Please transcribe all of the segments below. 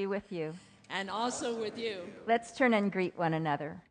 peace of Christ be with you. And also with you. Let's turn and greet one another.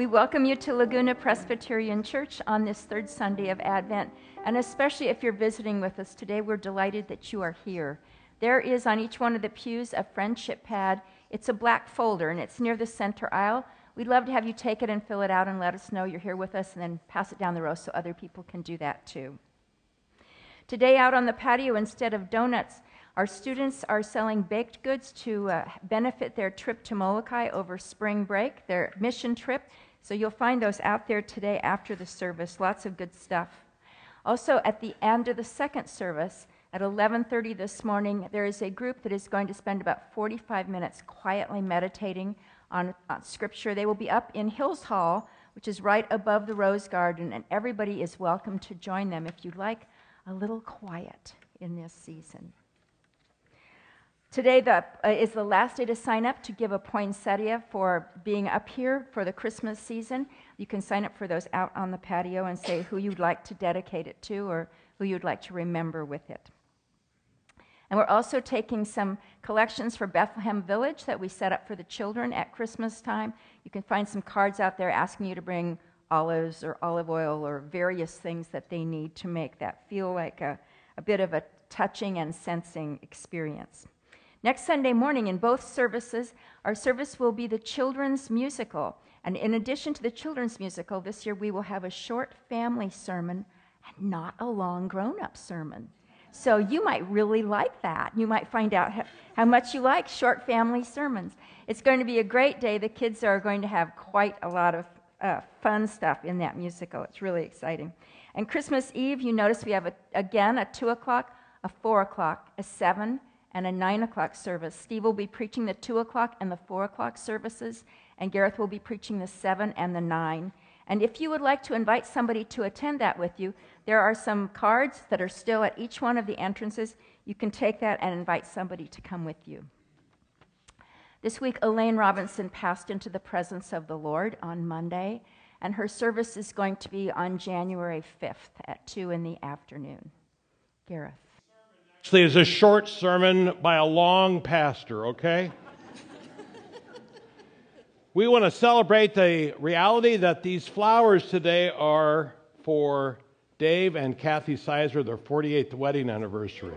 We welcome you to Laguna Presbyterian Church on this third Sunday of Advent, and especially if you're visiting with us today, we're delighted that you are here. There is on each one of the pews a friendship pad. It's a black folder, and it's near the center aisle. We'd love to have you take it and fill it out and let us know you're here with us, and then pass it down the row so other people can do that too. Today, out on the patio, instead of donuts, our students are selling baked goods to uh, benefit their trip to Molokai over spring break, their mission trip. So you'll find those out there today after the service. Lots of good stuff. Also, at the end of the second service, at 11:30 this morning, there is a group that is going to spend about 45 minutes quietly meditating on, on Scripture. They will be up in Hills Hall, which is right above the Rose Garden, and everybody is welcome to join them if you'd like a little quiet in this season. Today the, uh, is the last day to sign up to give a poinsettia for being up here for the Christmas season. You can sign up for those out on the patio and say who you'd like to dedicate it to or who you'd like to remember with it. And we're also taking some collections for Bethlehem Village that we set up for the children at Christmas time. You can find some cards out there asking you to bring olives or olive oil or various things that they need to make that feel like a, a bit of a touching and sensing experience. Next Sunday morning, in both services, our service will be the children's musical. And in addition to the children's musical, this year we will have a short family sermon and not a long grown up sermon. So you might really like that. You might find out how, much you like short family sermons. It's going to be a great day. The kids are going to have quite a lot of uh, fun stuff in that musical. It's really exciting. And Christmas Eve, you notice we have a, again a 2 o'clock, a 4 o'clock, a 7, and a 9 o'clock service. Steve will be preaching the 2 o'clock and the 4 o'clock services, and Gareth will be preaching the 7 and the 9. And if you would like to invite somebody to attend that with you, there are some cards that are still at each one of the entrances. You can take that and invite somebody to come with you. This week, Elaine Robinson passed into the presence of the Lord on Monday, and her service is going to be on January 5th at 2 in the afternoon. Gareth. Actually, it's a short sermon by a long pastor, okay? we want to celebrate the reality that these flowers today are for Dave and Kathy Sizer, their 48th wedding anniversary.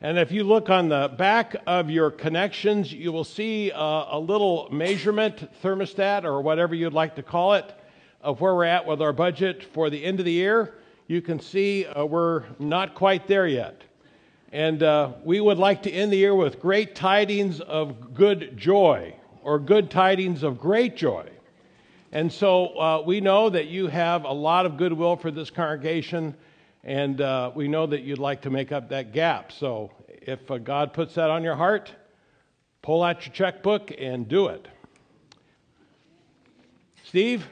And if you look on the back of your connections, you will see a, a little measurement thermostat or whatever you'd like to call it of where we're at with our budget for the end of the year, you can see uh, we're not quite there yet. And uh, we would like to end the year with great tidings of good joy or good tidings of great joy. And so uh, we know that you have a lot of goodwill for this congregation, and uh, we know that you'd like to make up that gap. So if uh, God puts that on your heart, pull out your checkbook and do it. Steve?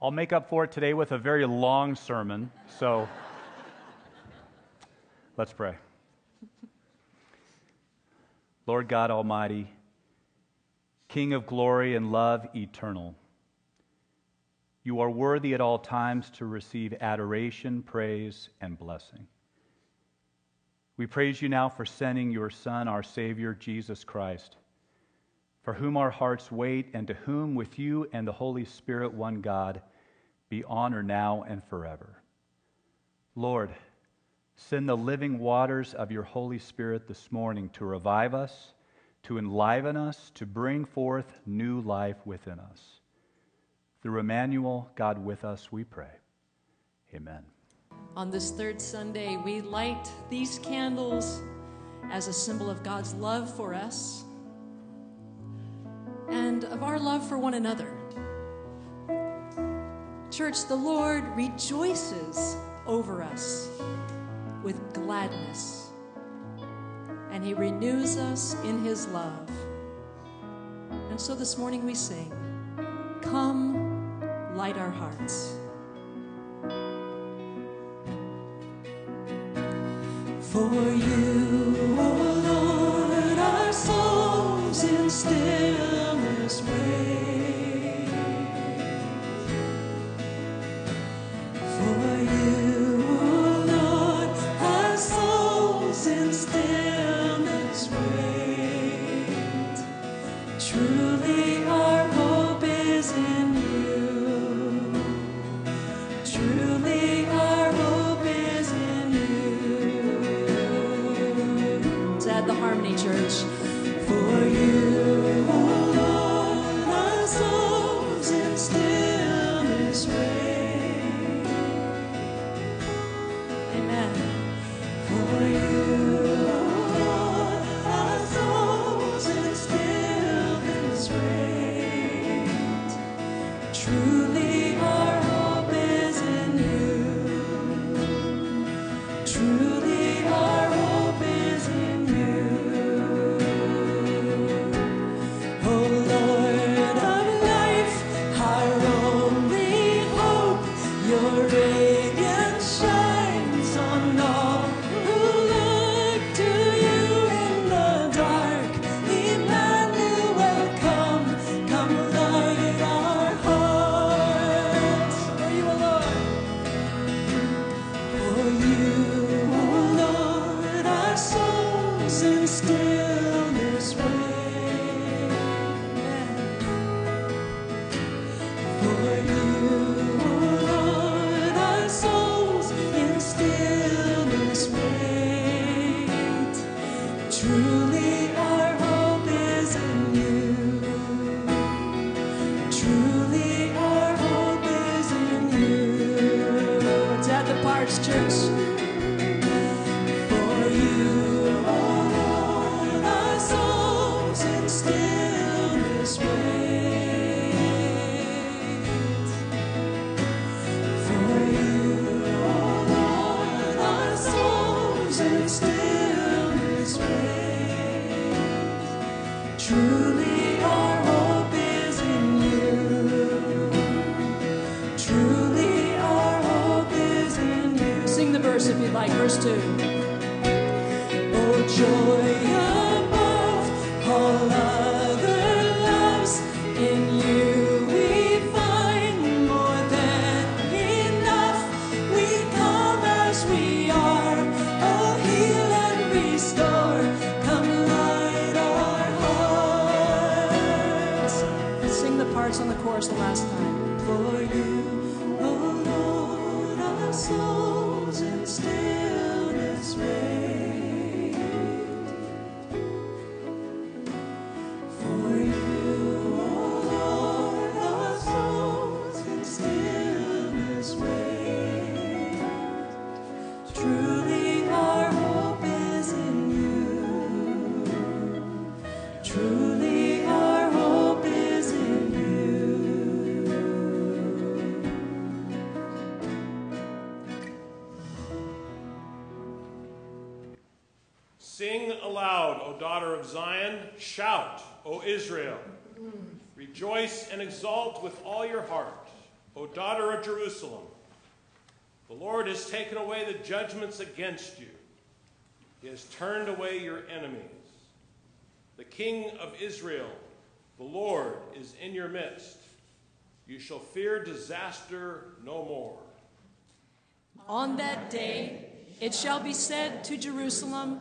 I'll make up for it today with a very long sermon, so let's pray. Lord God Almighty, King of glory and love eternal, you are worthy at all times to receive adoration, praise, and blessing. We praise you now for sending your Son, our Savior, Jesus Christ for whom our hearts wait, and to whom, with you and the Holy Spirit, one God, be honor now and forever. Lord, send the living waters of your Holy Spirit this morning to revive us, to enliven us, to bring forth new life within us. Through Emmanuel, God with us, we pray. Amen. On this third Sunday, we light these candles as a symbol of God's love for us and of our love for one another. Church, the Lord rejoices over us with gladness, and He renews us in His love. And so this morning we sing, Come, light our hearts. For you, verse if you'd like, verse 2. Israel. Rejoice and exult with all your heart, O daughter of Jerusalem. The Lord has taken away the judgments against you, He has turned away your enemies. The King of Israel, the Lord, is in your midst. You shall fear disaster no more. On that day it shall be said to Jerusalem,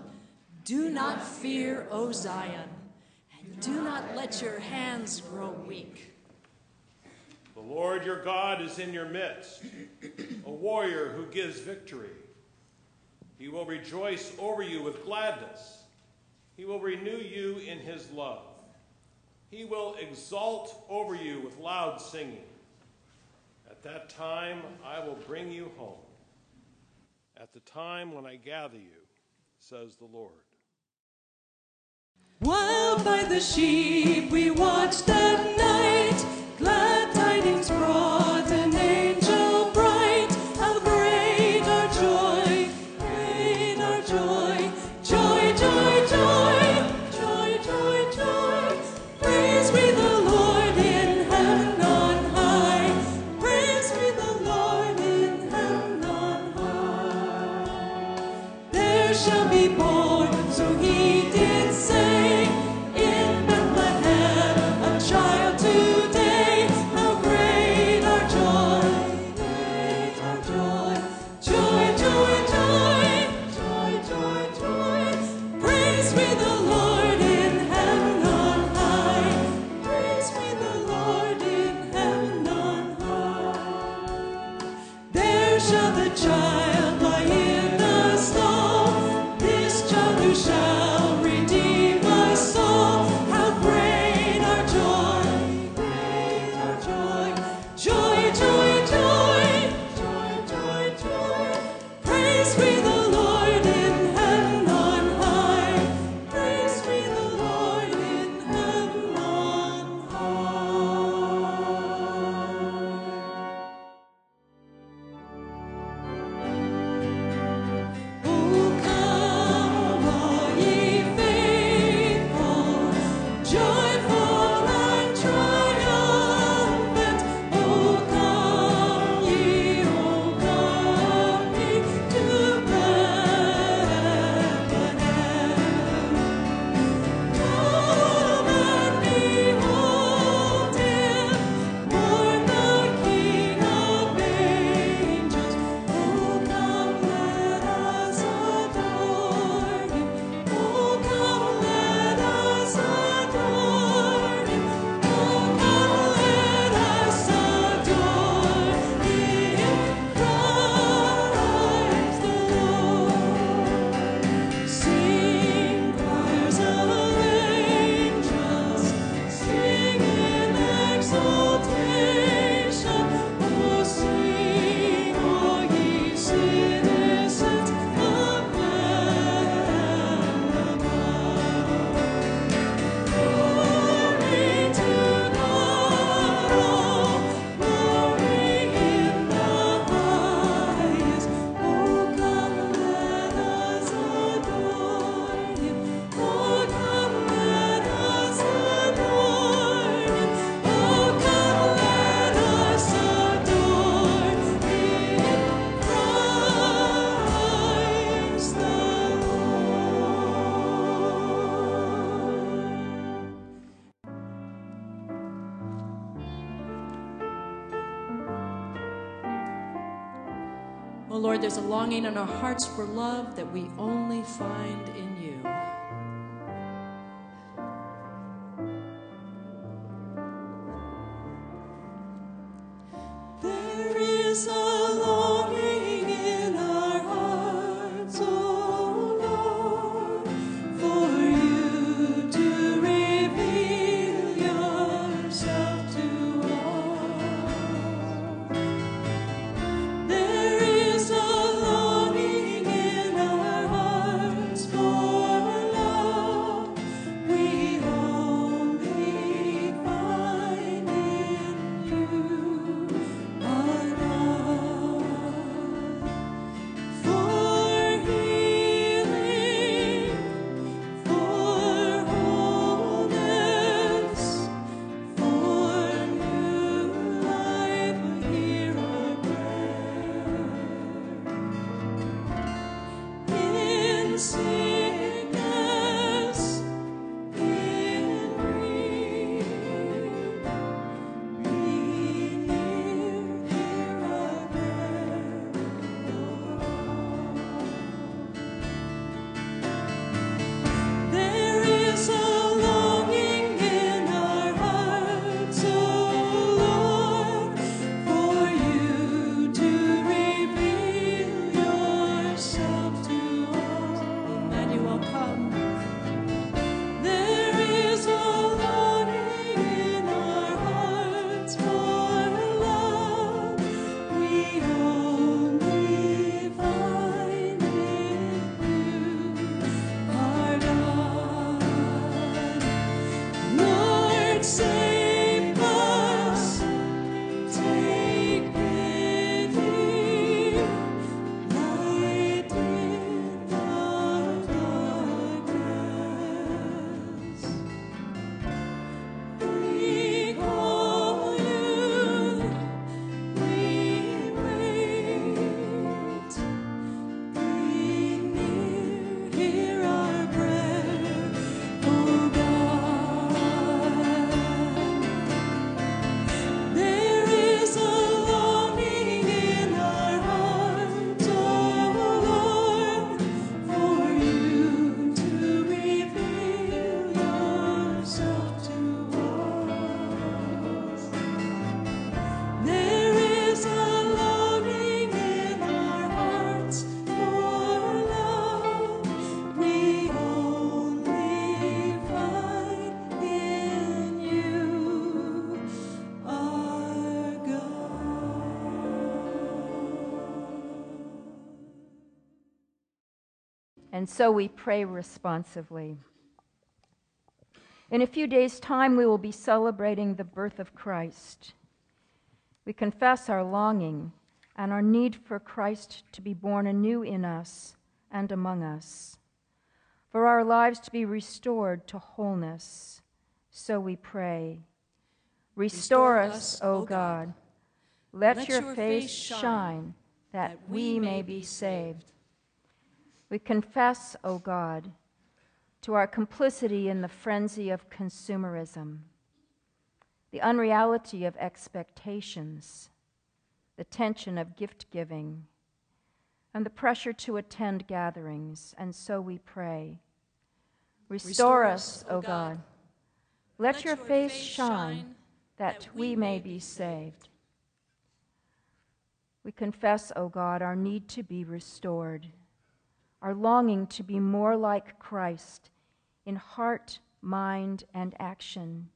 Do not fear, O Zion, do not let your hands grow weak. The Lord your God is in your midst, a warrior who gives victory. He will rejoice over you with gladness. He will renew you in his love. He will exult over you with loud singing. At that time I will bring you home. At the time when I gather you, says the Lord. While by the sheep we watched that night. Lord, there's a longing in our hearts for love that we only find in you. There is a And so we pray responsively. In a few days' time, we will be celebrating the birth of Christ. We confess our longing and our need for Christ to be born anew in us and among us, for our lives to be restored to wholeness. So we pray. Restore, us, O God. Let, your, face shine that we may be saved. We confess, O God, to our complicity in the frenzy of consumerism, the unreality of expectations, the tension of gift giving, and the pressure to attend gatherings, and so we pray. Restore, us, O God. Let, your, face, shine that we may be saved. We confess, O God, our need to be restored, our longing to be more like Christ in heart, mind, and action.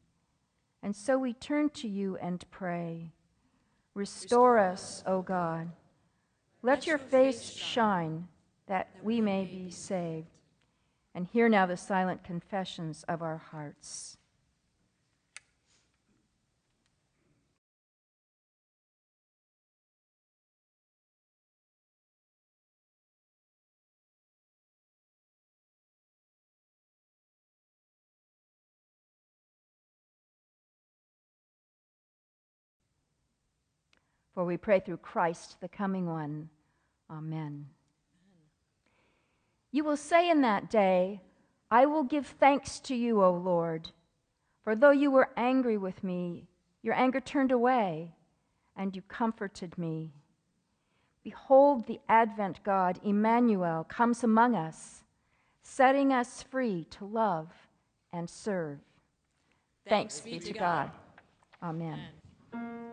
And so we turn to you and pray. Restore us, O God. Let your face shine that we may be saved. And hear now the silent confessions of our hearts. For we pray through Christ, the coming one. Amen. You will say in that day, I will give thanks to you, O Lord. For though you were angry with me, your anger turned away, and you comforted me. Behold, the Advent God, Emmanuel, comes among us, setting us free to love and serve. Thanks, thanks be, be to God. God. Amen. Amen.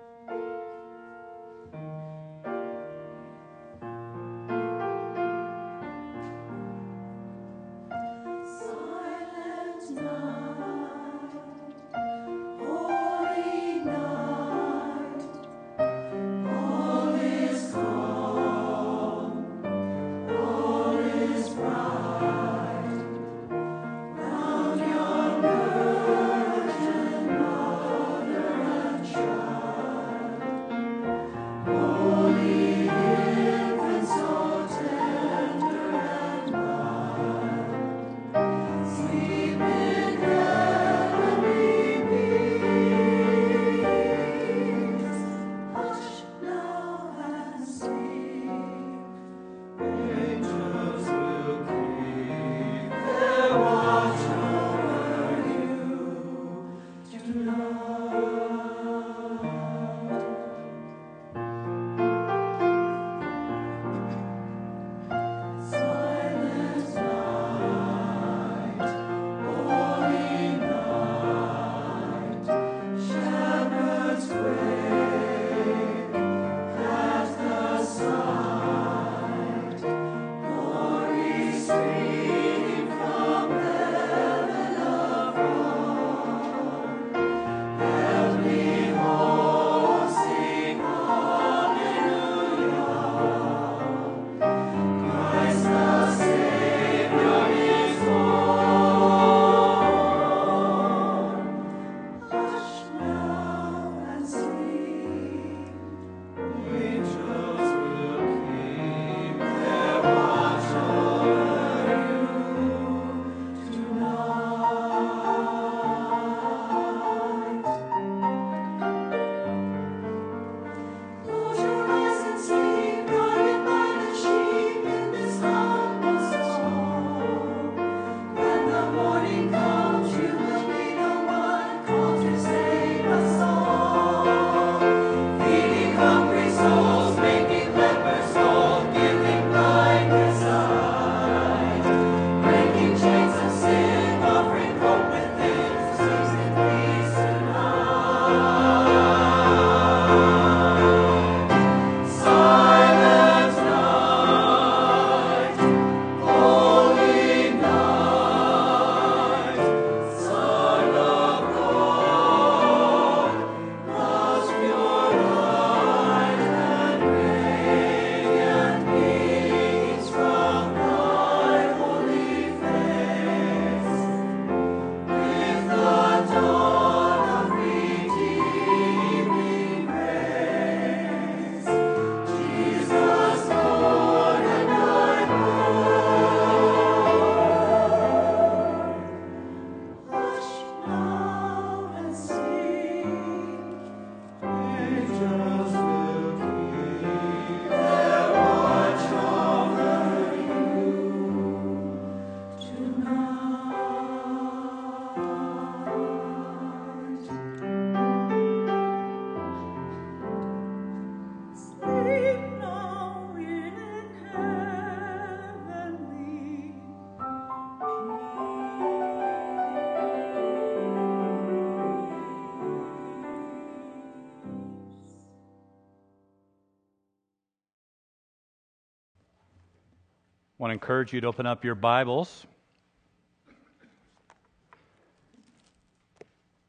want to encourage you to open up your Bibles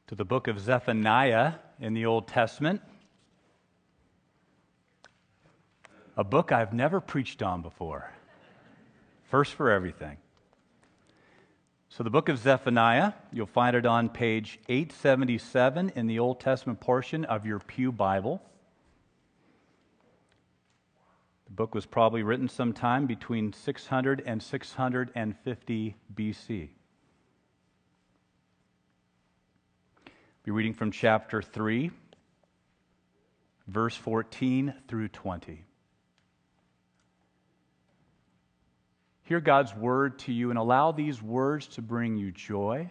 to the book of Zephaniah in the Old Testament. A book I've never preached on before. First for everything. So, the book of Zephaniah, you'll find it on page 877 in the Old Testament portion of your Pew Bible book was probably written sometime between 600 and 650 BC. Be reading from chapter 3, verse 14 through 20. Hear God's word to you and allow these words to bring you joy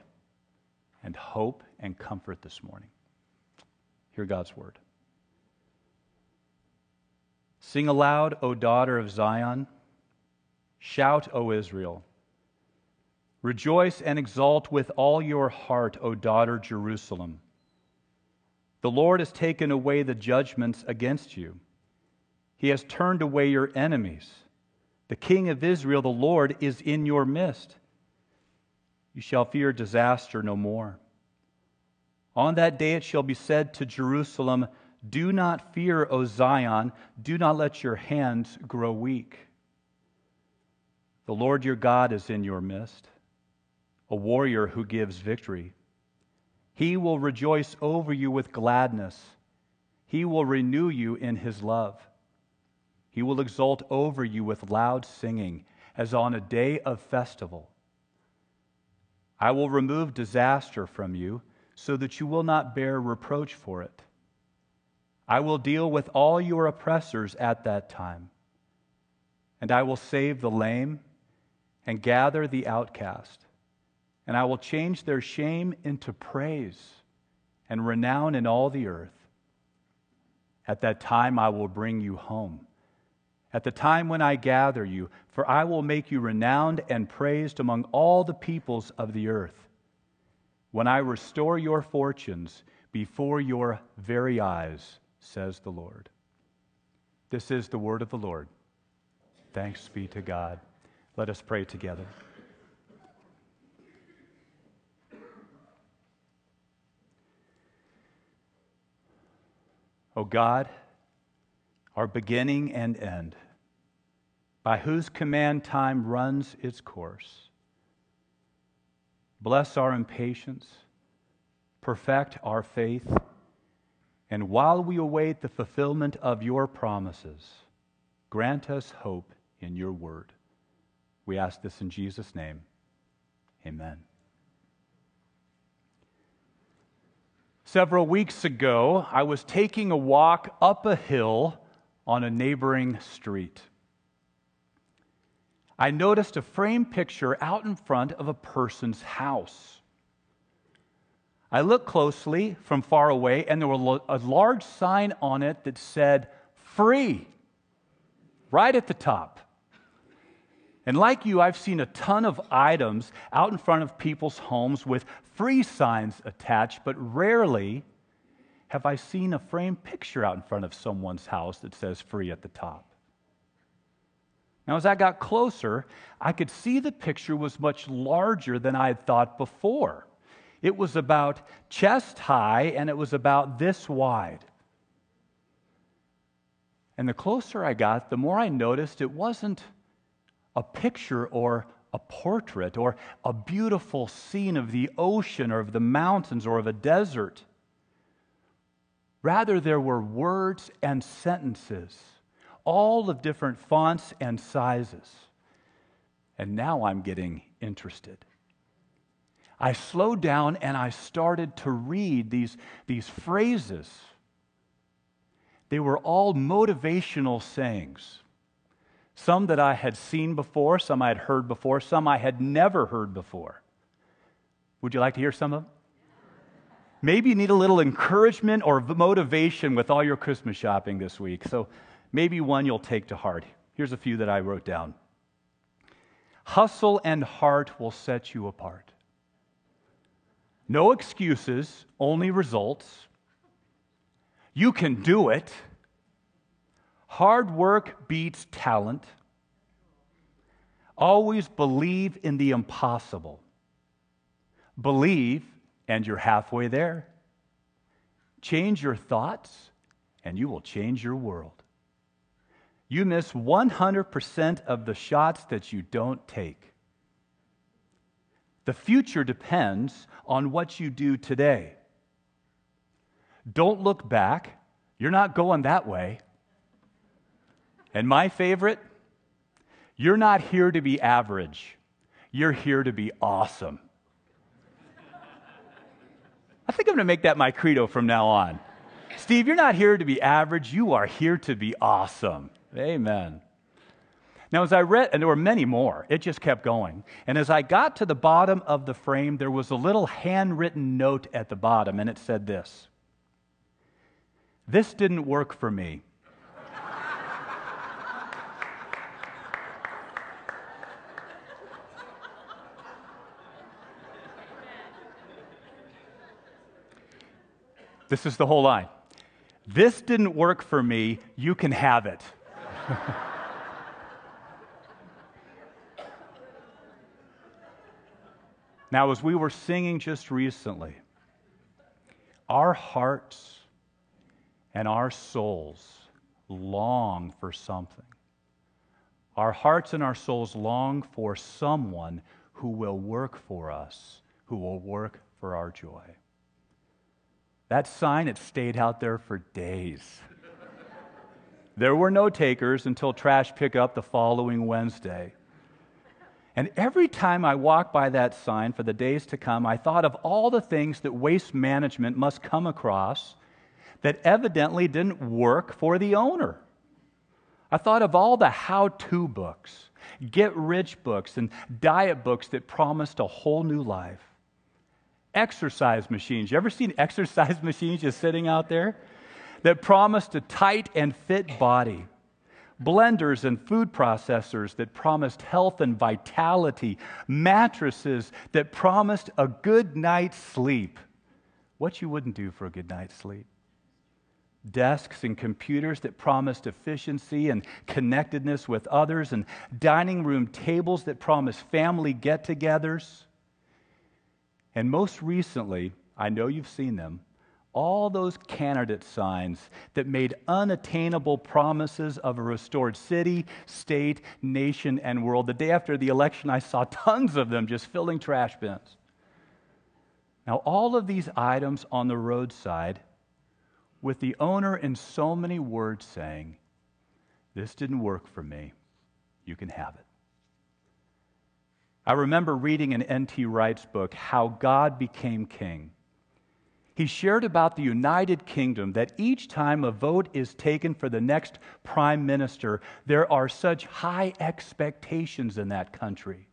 and hope and comfort this morning. Hear God's word. Sing aloud, O daughter of Zion. Shout, O Israel. Rejoice and exult with all your heart, O daughter Jerusalem. The Lord has taken away the judgments against you. He has turned away your enemies. The King of Israel, the Lord, is in your midst. You shall fear disaster no more. On that day it shall be said to Jerusalem, Do not fear, O Zion, do not let your hands grow weak. The Lord your God is in your midst, a warrior who gives victory. He will rejoice over you with gladness. He will renew you in his love. He will exult over you with loud singing, as on a day of festival. I will remove disaster from you, so that you will not bear reproach for it. I will deal with all your oppressors at that time, and I will save the lame and gather the outcast, and I will change their shame into praise and renown in all the earth. At that time, I will bring you home. At the time when I gather you, for I will make you renowned and praised among all the peoples of the earth. When I restore your fortunes before your very eyes, says the Lord. This is the word of the Lord. Thanks be to God. Let us pray together. O God, our beginning and end, by whose command time runs its course, bless our impatience, perfect our faith, and while we await the fulfillment of your promises, grant us hope in your word. We ask this in Jesus' name. Amen. Several weeks ago, I was taking a walk up a hill on a neighboring street. I noticed a framed picture out in front of a person's house. I looked closely from far away, and there was a large sign on it that said, Free, right at the top. And like you, I've seen a ton of items out in front of people's homes with free signs attached, but rarely have I seen a framed picture out in front of someone's house that says free at the top. Now, as I got closer, I could see the picture was much larger than I had thought before. It was about chest high and it was about this wide. And the closer I got, the more I noticed it wasn't a picture or a portrait or a beautiful scene of the ocean or of the mountains or of a desert. Rather, there were words and sentences, all of different fonts and sizes. And now I'm getting interested. I slowed down and I started to read these, these phrases. They were all motivational sayings. Some that I had seen before, some I had heard before, some I had never heard before. Would you like to hear some of them? Maybe you need a little encouragement or motivation with all your Christmas shopping this week. So maybe one you'll take to heart. Here's a few that I wrote down Hustle and heart will set you apart. No excuses, only results. You can do it. Hard work beats talent. Always believe in the impossible. Believe, and you're halfway there. Change your thoughts, and you will change your world. You miss 100% of the shots that you don't take. The future depends on what you do today. Don't look back. You're not going that way. And my favorite, you're not here to be average. You're here to be awesome. I think I'm going to make that my credo from now on. Steve, you're not here to be average. You are here to be awesome. Amen. Now, as I read, and there were many more, it just kept going. And as I got to the bottom of the frame, there was a little handwritten note at the bottom, and it said this This didn't work for me. this is the whole line. This didn't work for me. You can have it. now, as we were singing just recently, our hearts and our souls long for something. Our hearts and our souls long for someone who will work for us, who will work for our joy. That sign, it stayed out there for days. there were no takers until trash pickup the following Wednesday. And every time I walked by that sign for the days to come, I thought of all the things that waste management must come across that evidently didn't work for the owner. I thought of all the how to books, get rich books, and diet books that promised a whole new life. Exercise machines. You ever seen exercise machines just sitting out there? That promised a tight and fit body. Blenders and food processors that promised health and vitality. Mattresses that promised a good night's sleep. What you wouldn't do for a good night's sleep desks and computers that promised efficiency and connectedness with others, and dining room tables that promised family get togethers. And most recently, I know you've seen them, all those candidate signs that made unattainable promises of a restored city, state, nation, and world. The day after the election, I saw tons of them just filling trash bins. Now, all of these items on the roadside with the owner in so many words saying, This didn't work for me. You can have it. I remember reading in N.T. Wright's book, How God Became King. He shared about the United Kingdom that each time a vote is taken for the next prime minister, there are such high expectations in that country.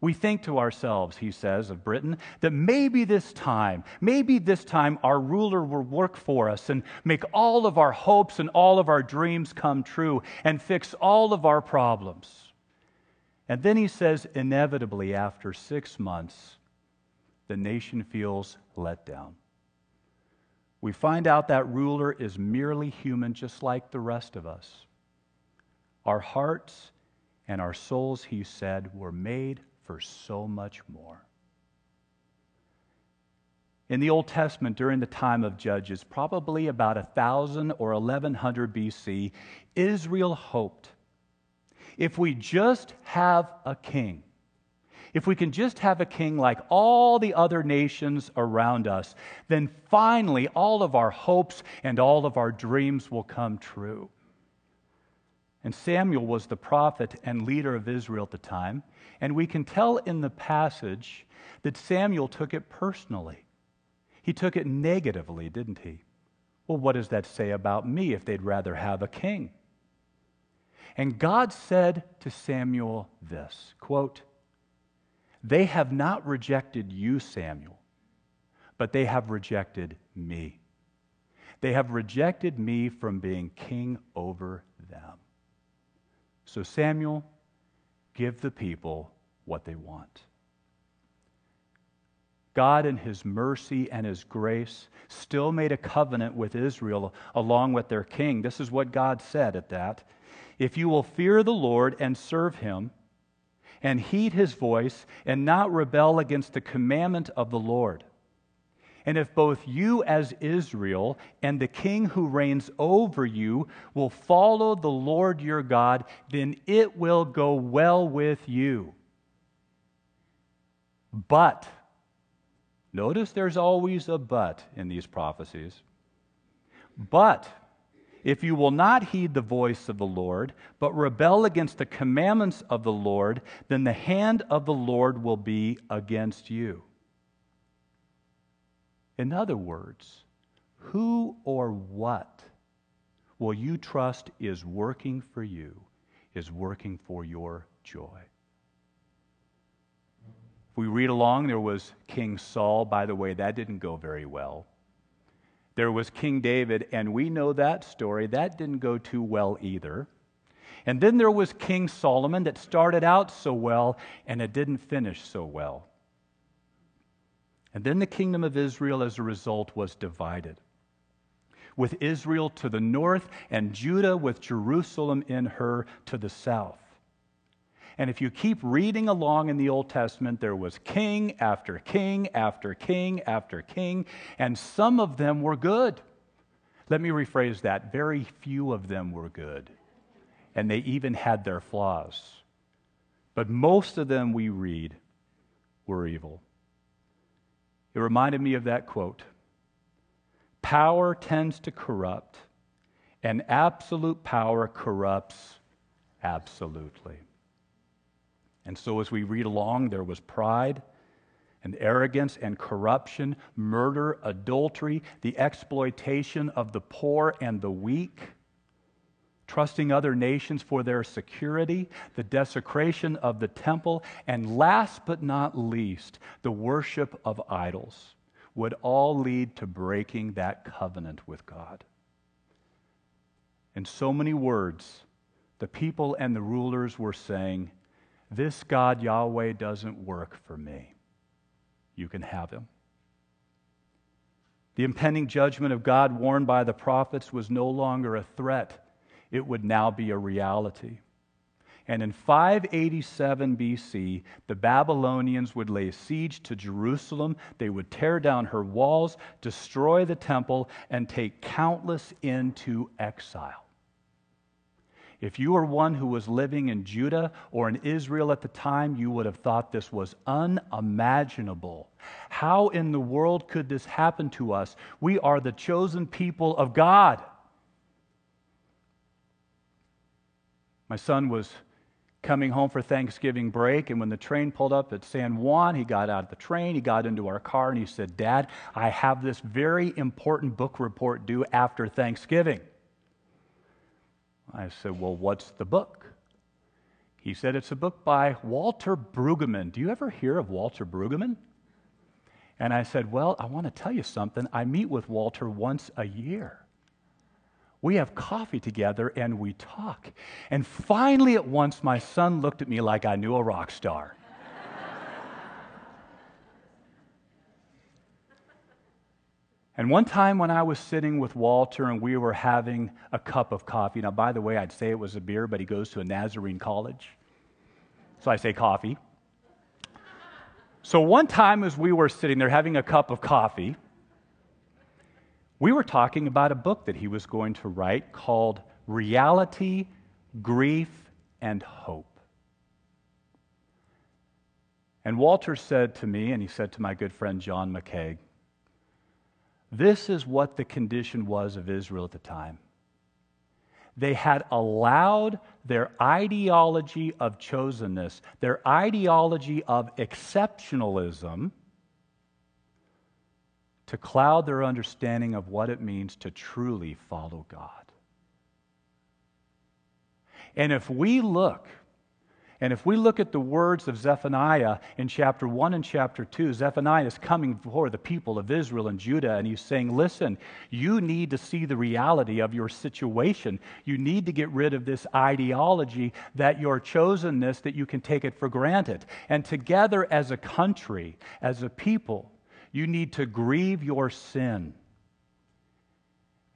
We think to ourselves, he says of Britain, that maybe this time, maybe this time our ruler will work for us and make all of our hopes and all of our dreams come true and fix all of our problems. And then he says, inevitably, after six months, the nation feels let down. We find out that ruler is merely human, just like the rest of us. Our hearts and our souls, he said, were made for so much more. In the Old Testament, during the time of Judges, probably about 1000 or 1100 BC, Israel hoped if we just have a king, if we can just have a king like all the other nations around us, then finally all of our hopes and all of our dreams will come true. And Samuel was the prophet and leader of Israel at the time. And we can tell in the passage that Samuel took it personally. He took it negatively, didn't he? Well, what does that say about me if they'd rather have a king? And God said to Samuel this quote, They have not rejected you, Samuel, but they have rejected me. They have rejected me from being king over them. So, Samuel, give the people what they want. God, in His mercy and His grace, still made a covenant with Israel along with their king. This is what God said at that. If you will fear the Lord and serve Him, and heed His voice, and not rebel against the commandment of the Lord, and if both you as Israel and the king who reigns over you will follow the Lord your God, then it will go well with you. But, notice there's always a but in these prophecies. But, if you will not heed the voice of the Lord, but rebel against the commandments of the Lord, then the hand of the Lord will be against you. In other words, who or what will you trust is working for you, is working for your joy? If we read along, there was King Saul. By the way, that didn't go very well. There was King David, and we know that story. That didn't go too well either. And then there was King Solomon that started out so well, and it didn't finish so well. And then the kingdom of Israel, as a result, was divided. With Israel to the north and Judah with Jerusalem in her to the south. And if you keep reading along in the Old Testament, there was king after king after king after king, and some of them were good. Let me rephrase that very few of them were good, and they even had their flaws. But most of them we read were evil. It reminded me of that quote Power tends to corrupt, and absolute power corrupts absolutely. And so, as we read along, there was pride and arrogance and corruption, murder, adultery, the exploitation of the poor and the weak, trusting other nations for their security, the desecration of the temple, and last but not least, the worship of idols would all lead to breaking that covenant with God. In so many words, the people and the rulers were saying, This God Yahweh doesn't work for me. You can have him. The impending judgment of God, warned by the prophets, was no longer a threat, it would now be a reality. And in 587 BC, the Babylonians would lay siege to Jerusalem. They would tear down her walls, destroy the temple, and take countless into exile. If you were one who was living in Judah or in Israel at the time, you would have thought this was unimaginable. How in the world could this happen to us? We are the chosen people of God. My son was coming home for Thanksgiving break, and when the train pulled up at San Juan, he got out of the train, he got into our car, and he said, Dad, I have this very important book report due after Thanksgiving. I said, Well, what's the book? He said, It's a book by Walter Brueggemann. Do you ever hear of Walter Brueggemann? And I said, Well, I want to tell you something. I meet with Walter once a year. We have coffee together and we talk. And finally, at once, my son looked at me like I knew a rock star. And one time when I was sitting with Walter and we were having a cup of coffee, now, by the way, I'd say it was a beer, but he goes to a Nazarene college. So I say coffee. So one time as we were sitting there having a cup of coffee, we were talking about a book that he was going to write called Reality, Grief, and Hope. And Walter said to me, and he said to my good friend John McKay, this is what the condition was of Israel at the time. They had allowed their ideology of chosenness, their ideology of exceptionalism, to cloud their understanding of what it means to truly follow God. And if we look and if we look at the words of Zephaniah in chapter 1 and chapter 2, Zephaniah is coming before the people of Israel and Judah, and he's saying, Listen, you need to see the reality of your situation. You need to get rid of this ideology that your chosenness, that you can take it for granted. And together as a country, as a people, you need to grieve your sin.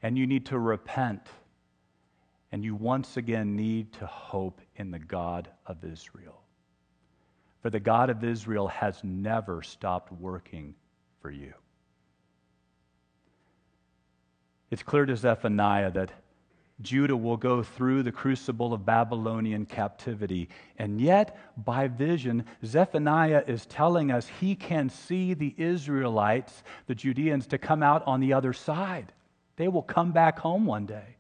And you need to repent and you once again need to hope in the God of Israel. For the God of Israel has never stopped working for you. It's clear to Zephaniah that Judah will go through the crucible of Babylonian captivity. And yet, by vision, Zephaniah is telling us he can see the Israelites, the Judeans, to come out on the other side. They will come back home one day.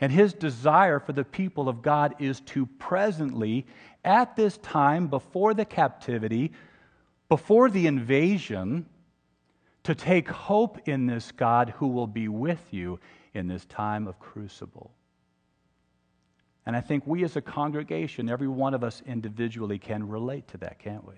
And his desire for the people of God is to presently, at this time, before the captivity, before the invasion, to take hope in this God who will be with you in this time of crucible. And I think we as a congregation, every one of us individually, can relate to that, can't we?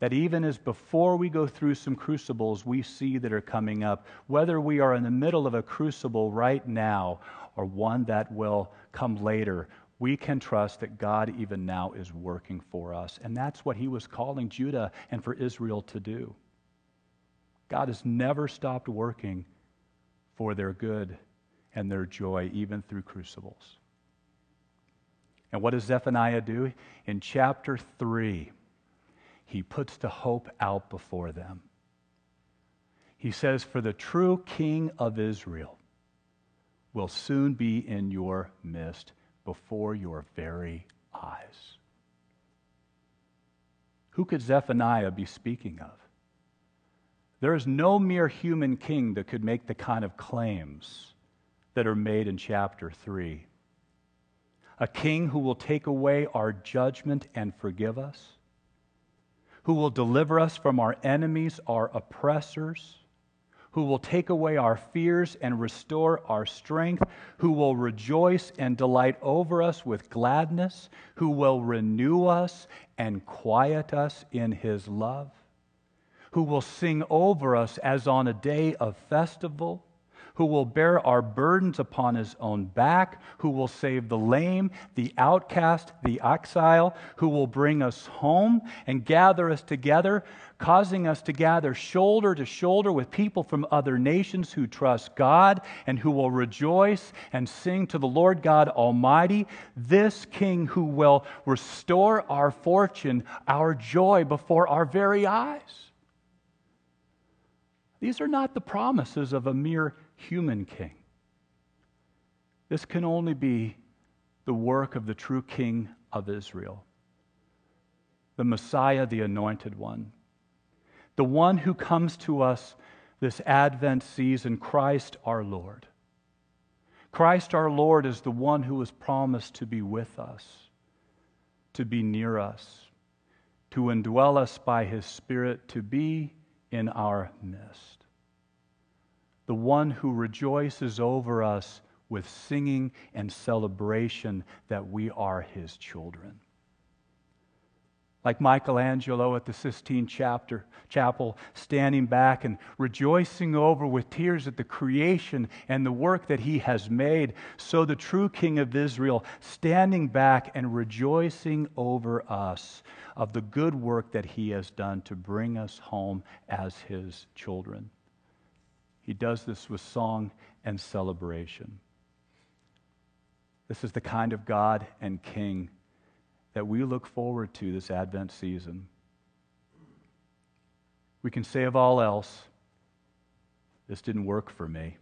That even as before we go through some crucibles we see that are coming up, whether we are in the middle of a crucible right now or one that will come later, we can trust that God even now is working for us. And that's what he was calling Judah and for Israel to do. God has never stopped working for their good and their joy, even through crucibles. And what does Zephaniah do? In chapter 3, he puts the hope out before them. He says, For the true king of Israel will soon be in your midst before your very eyes. Who could Zephaniah be speaking of? There is no mere human king that could make the kind of claims that are made in chapter 3. A king who will take away our judgment and forgive us, who will deliver us from our enemies, our oppressors who will take away our fears and restore our strength, who will rejoice and delight over us with gladness, who will renew us and quiet us in his love, who will sing over us as on a day of festival who will bear our burdens upon his own back, who will save the lame, the outcast, the exile, who will bring us home and gather us together, causing us to gather shoulder to shoulder with people from other nations who trust God and who will rejoice and sing to the Lord God Almighty, this King who will restore our fortune, our joy before our very eyes. These are not the promises of a mere human king. This can only be the work of the true king of Israel, the Messiah, the anointed one, the one who comes to us this Advent season, Christ our Lord. Christ our Lord is the one who was promised to be with us, to be near us, to indwell us by his Spirit, to be in our midst the one who rejoices over us with singing and celebration that we are his children. Like Michelangelo at the Sistine chapter, Chapel, standing back and rejoicing over with tears at the creation and the work that he has made, so the true King of Israel, standing back and rejoicing over us of the good work that he has done to bring us home as his children. He does this with song and celebration. This is the kind of God and King that we look forward to this Advent season. We can say of all else, this didn't work for me.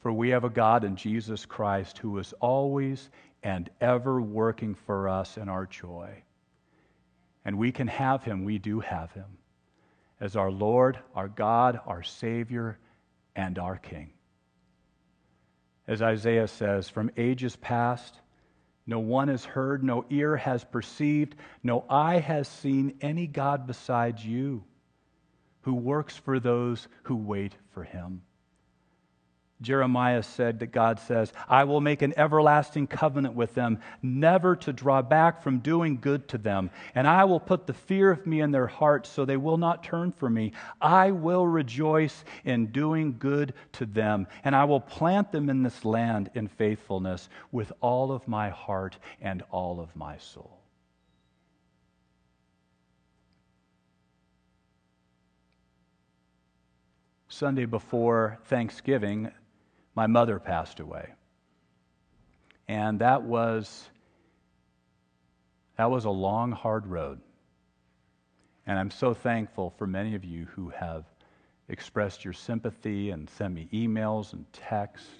For we have a God in Jesus Christ who is always and ever working for us in our joy. And we can have him, we do have him as our Lord, our God, our Savior, and our King. As Isaiah says, from ages past, no one has heard, no ear has perceived, no eye has seen any God besides you who works for those who wait for him. Jeremiah said that God says, I will make an everlasting covenant with them, never to draw back from doing good to them. And I will put the fear of me in their hearts so they will not turn from me. I will rejoice in doing good to them. And I will plant them in this land in faithfulness with all of my heart and all of my soul. Sunday before Thanksgiving, my mother passed away. And that was that was a long hard road. And I'm so thankful for many of you who have expressed your sympathy and sent me emails and texts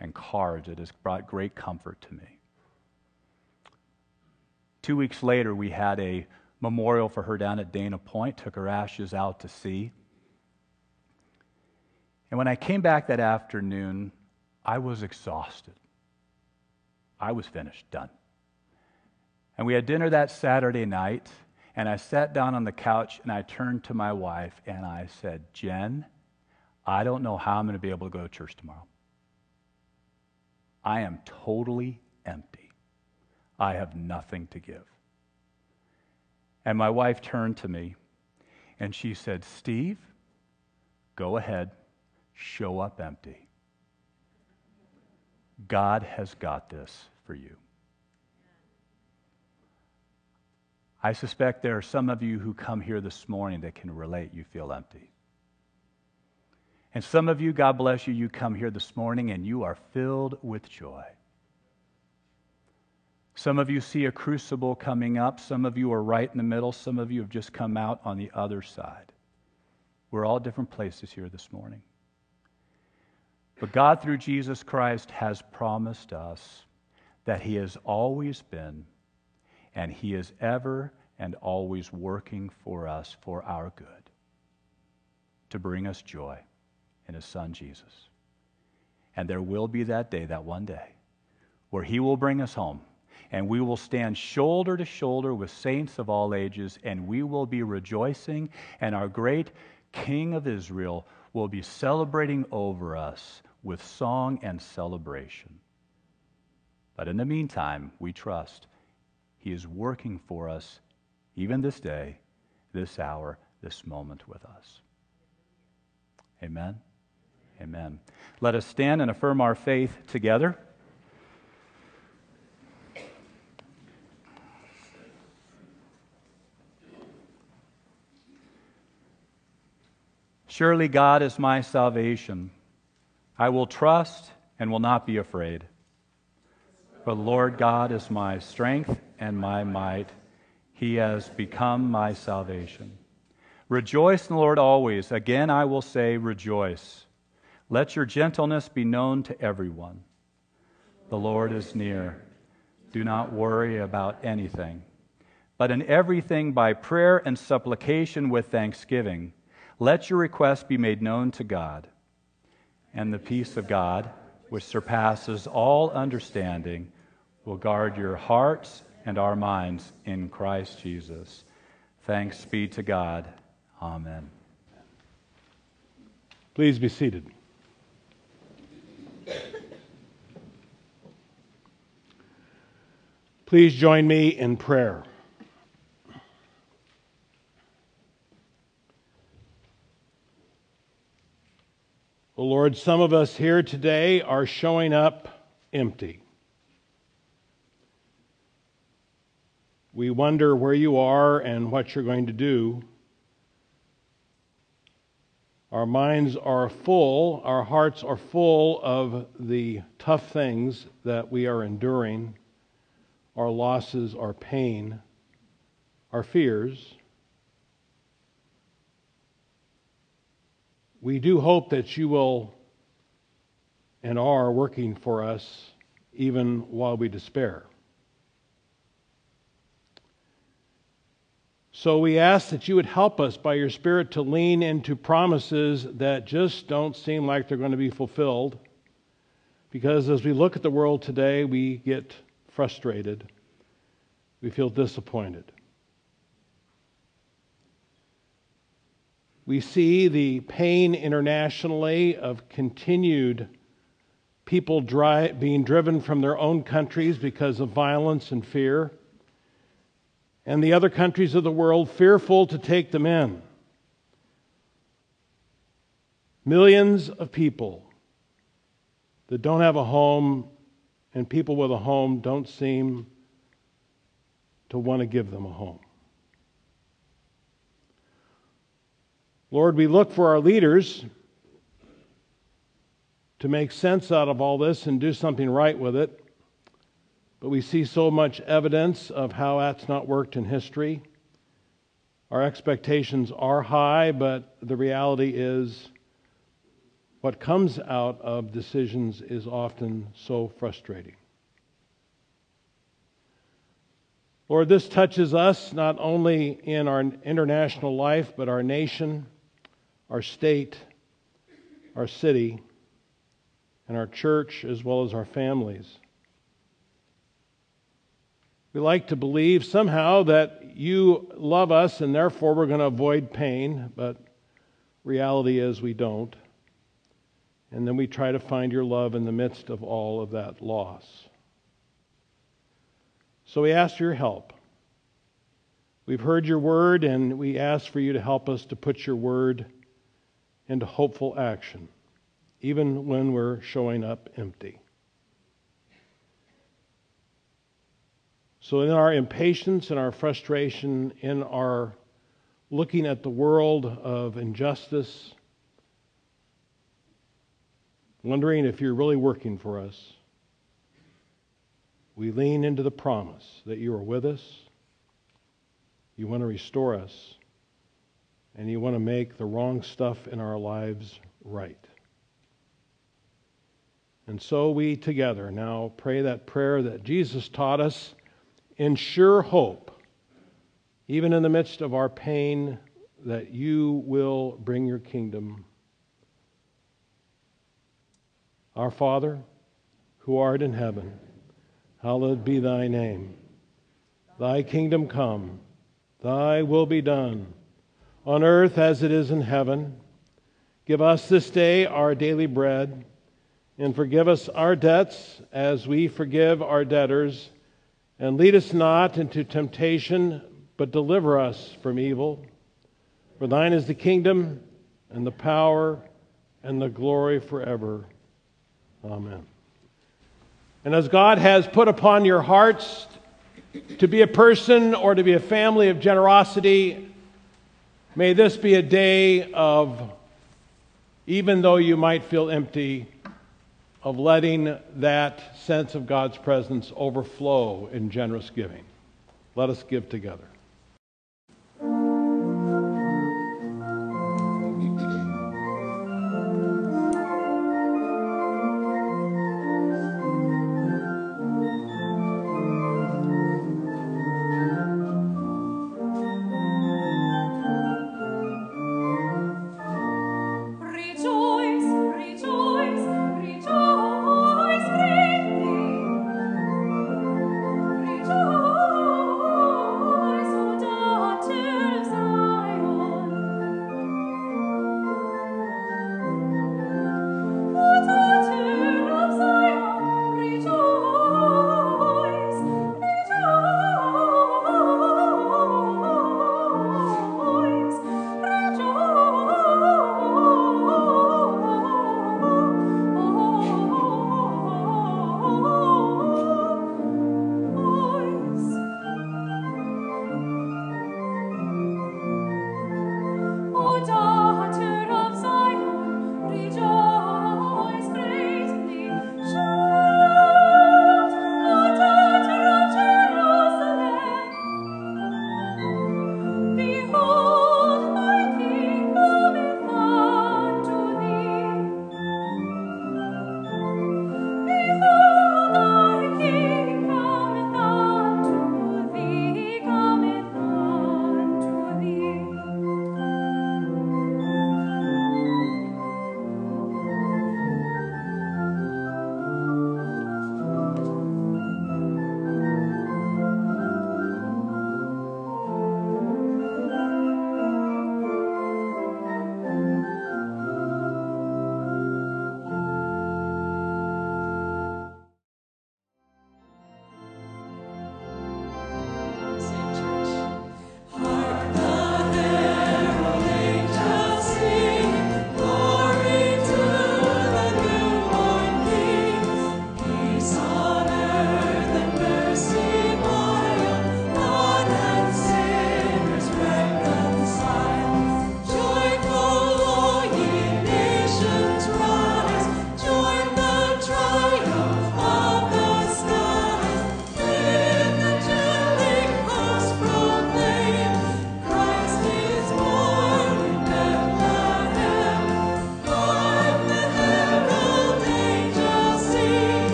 and cards. It has brought great comfort to me. Two weeks later, we had a memorial for her down at Dana Point, took her ashes out to sea. And when I came back that afternoon, I was exhausted. I was finished, done. And we had dinner that Saturday night, and I sat down on the couch and I turned to my wife and I said, Jen, I don't know how I'm going to be able to go to church tomorrow. I am totally empty. I have nothing to give. And my wife turned to me and she said, Steve, go ahead show up empty. God has got this for you. I suspect there are some of you who come here this morning that can relate you feel empty. And some of you, God bless you, you come here this morning and you are filled with joy. Some of you see a crucible coming up. Some of you are right in the middle. Some of you have just come out on the other side. We're all different places here this morning. But God, through Jesus Christ, has promised us that He has always been and He is ever and always working for us for our good to bring us joy in His Son Jesus. And there will be that day, that one day, where He will bring us home and we will stand shoulder to shoulder with saints of all ages and we will be rejoicing, and our great King of Israel will be celebrating over us with song and celebration. But in the meantime, we trust He is working for us even this day, this hour, this moment with us. Amen. Amen. Let us stand and affirm our faith together. Surely God is my salvation. I will trust and will not be afraid. For the Lord God is my strength and my might. He has become my salvation. Rejoice in the Lord always. Again, I will say, rejoice. Let your gentleness be known to everyone. The Lord is near. Do not worry about anything, but in everything by prayer and supplication with thanksgiving, let your requests be made known to God. And the peace of God, which surpasses all understanding, will guard your hearts and our minds in Christ Jesus. Thanks be to God. Amen. Please be seated. Please join me in prayer. Oh Lord, some of us here today are showing up empty. We wonder where you are and what you're going to do. Our minds are full, our hearts are full of the tough things that we are enduring, our losses, our pain, our fears. We do hope that you will and are working for us even while we despair. So we ask that you would help us by your Spirit to lean into promises that just don't seem like they're going to be fulfilled. Because as we look at the world today, we get frustrated, we feel disappointed. We see the pain internationally of continued people dri- being driven from their own countries because of violence and fear and the other countries of the world fearful to take them in. Millions of people that don't have a home, and people with a home don't seem to want to give them a home. Lord, we look for our leaders to make sense out of all this and do something right with it. But we see so much evidence of how that's not worked in history. Our expectations are high, but the reality is what comes out of decisions is often so frustrating. Lord, this touches us not only in our international life, but our nation, our state, our city, and our church, as well as our families. We like to believe somehow that you love us and therefore we're going to avoid pain, but reality is we don't. And then we try to find your love in the midst of all of that loss. So we ask for your help. We've heard your word, and we ask for you to help us to put your word into hopeful action, even when we're showing up empty. So, in our impatience and our frustration, in our looking at the world of injustice, wondering if you're really working for us, we lean into the promise that you are with us, you want to restore us, and you want to make the wrong stuff in our lives right. And so we together now pray that prayer that Jesus taught us in sure hope, even in the midst of our pain, that you will bring your kingdom. Our Father, who art in heaven, hallowed be thy name. Thy kingdom come, thy will be done, on earth as it is in heaven. Give us this day our daily bread, and forgive us our debts as we forgive our debtors. And lead us not into temptation, but deliver us from evil. For thine is the kingdom, and the power, and the glory forever. Amen. And as God has put upon your hearts to be a person or to be a family of generosity, may this be a day of, even though you might feel empty, of letting that sense of God's presence overflow in generous giving. Let us give together.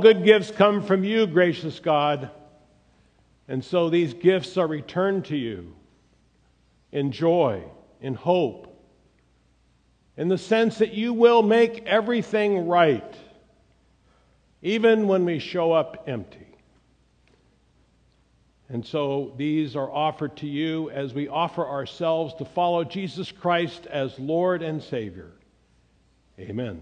Good gifts come from you, gracious God. And so these gifts are returned to you in joy, in hope, in the sense that you will make everything right, even when we show up empty. And so these are offered to you as we offer ourselves to follow Jesus Christ as Lord and Savior. Amen.